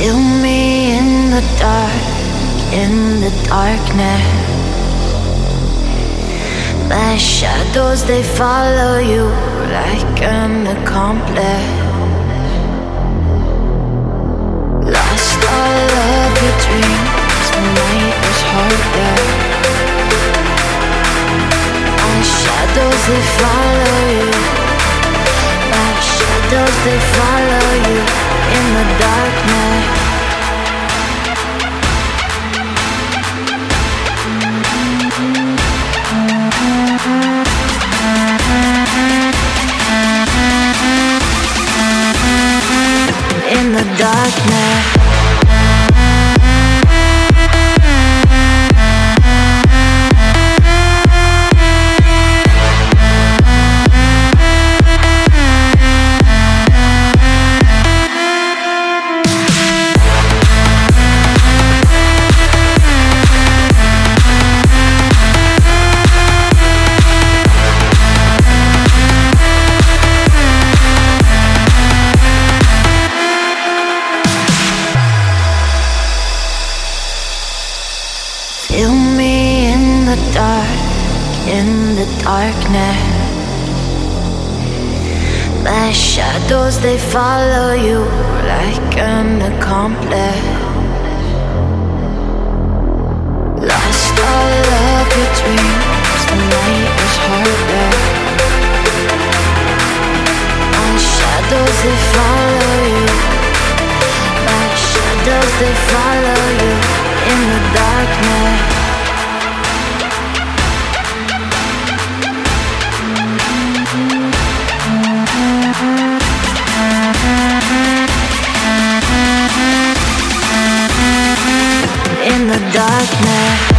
in me in the dark, in the darkness. My shadows they follow you like an accomplice. Lost all of your dreams, the night was harder. My shadows they follow you. My shadows they follow you in the darkness. Darkness in the darkness. My shadows they follow you like an accomplice. Lost all of your dreams, the night was harder. My shadows they follow you. My shadows they follow you in the darkness darkness.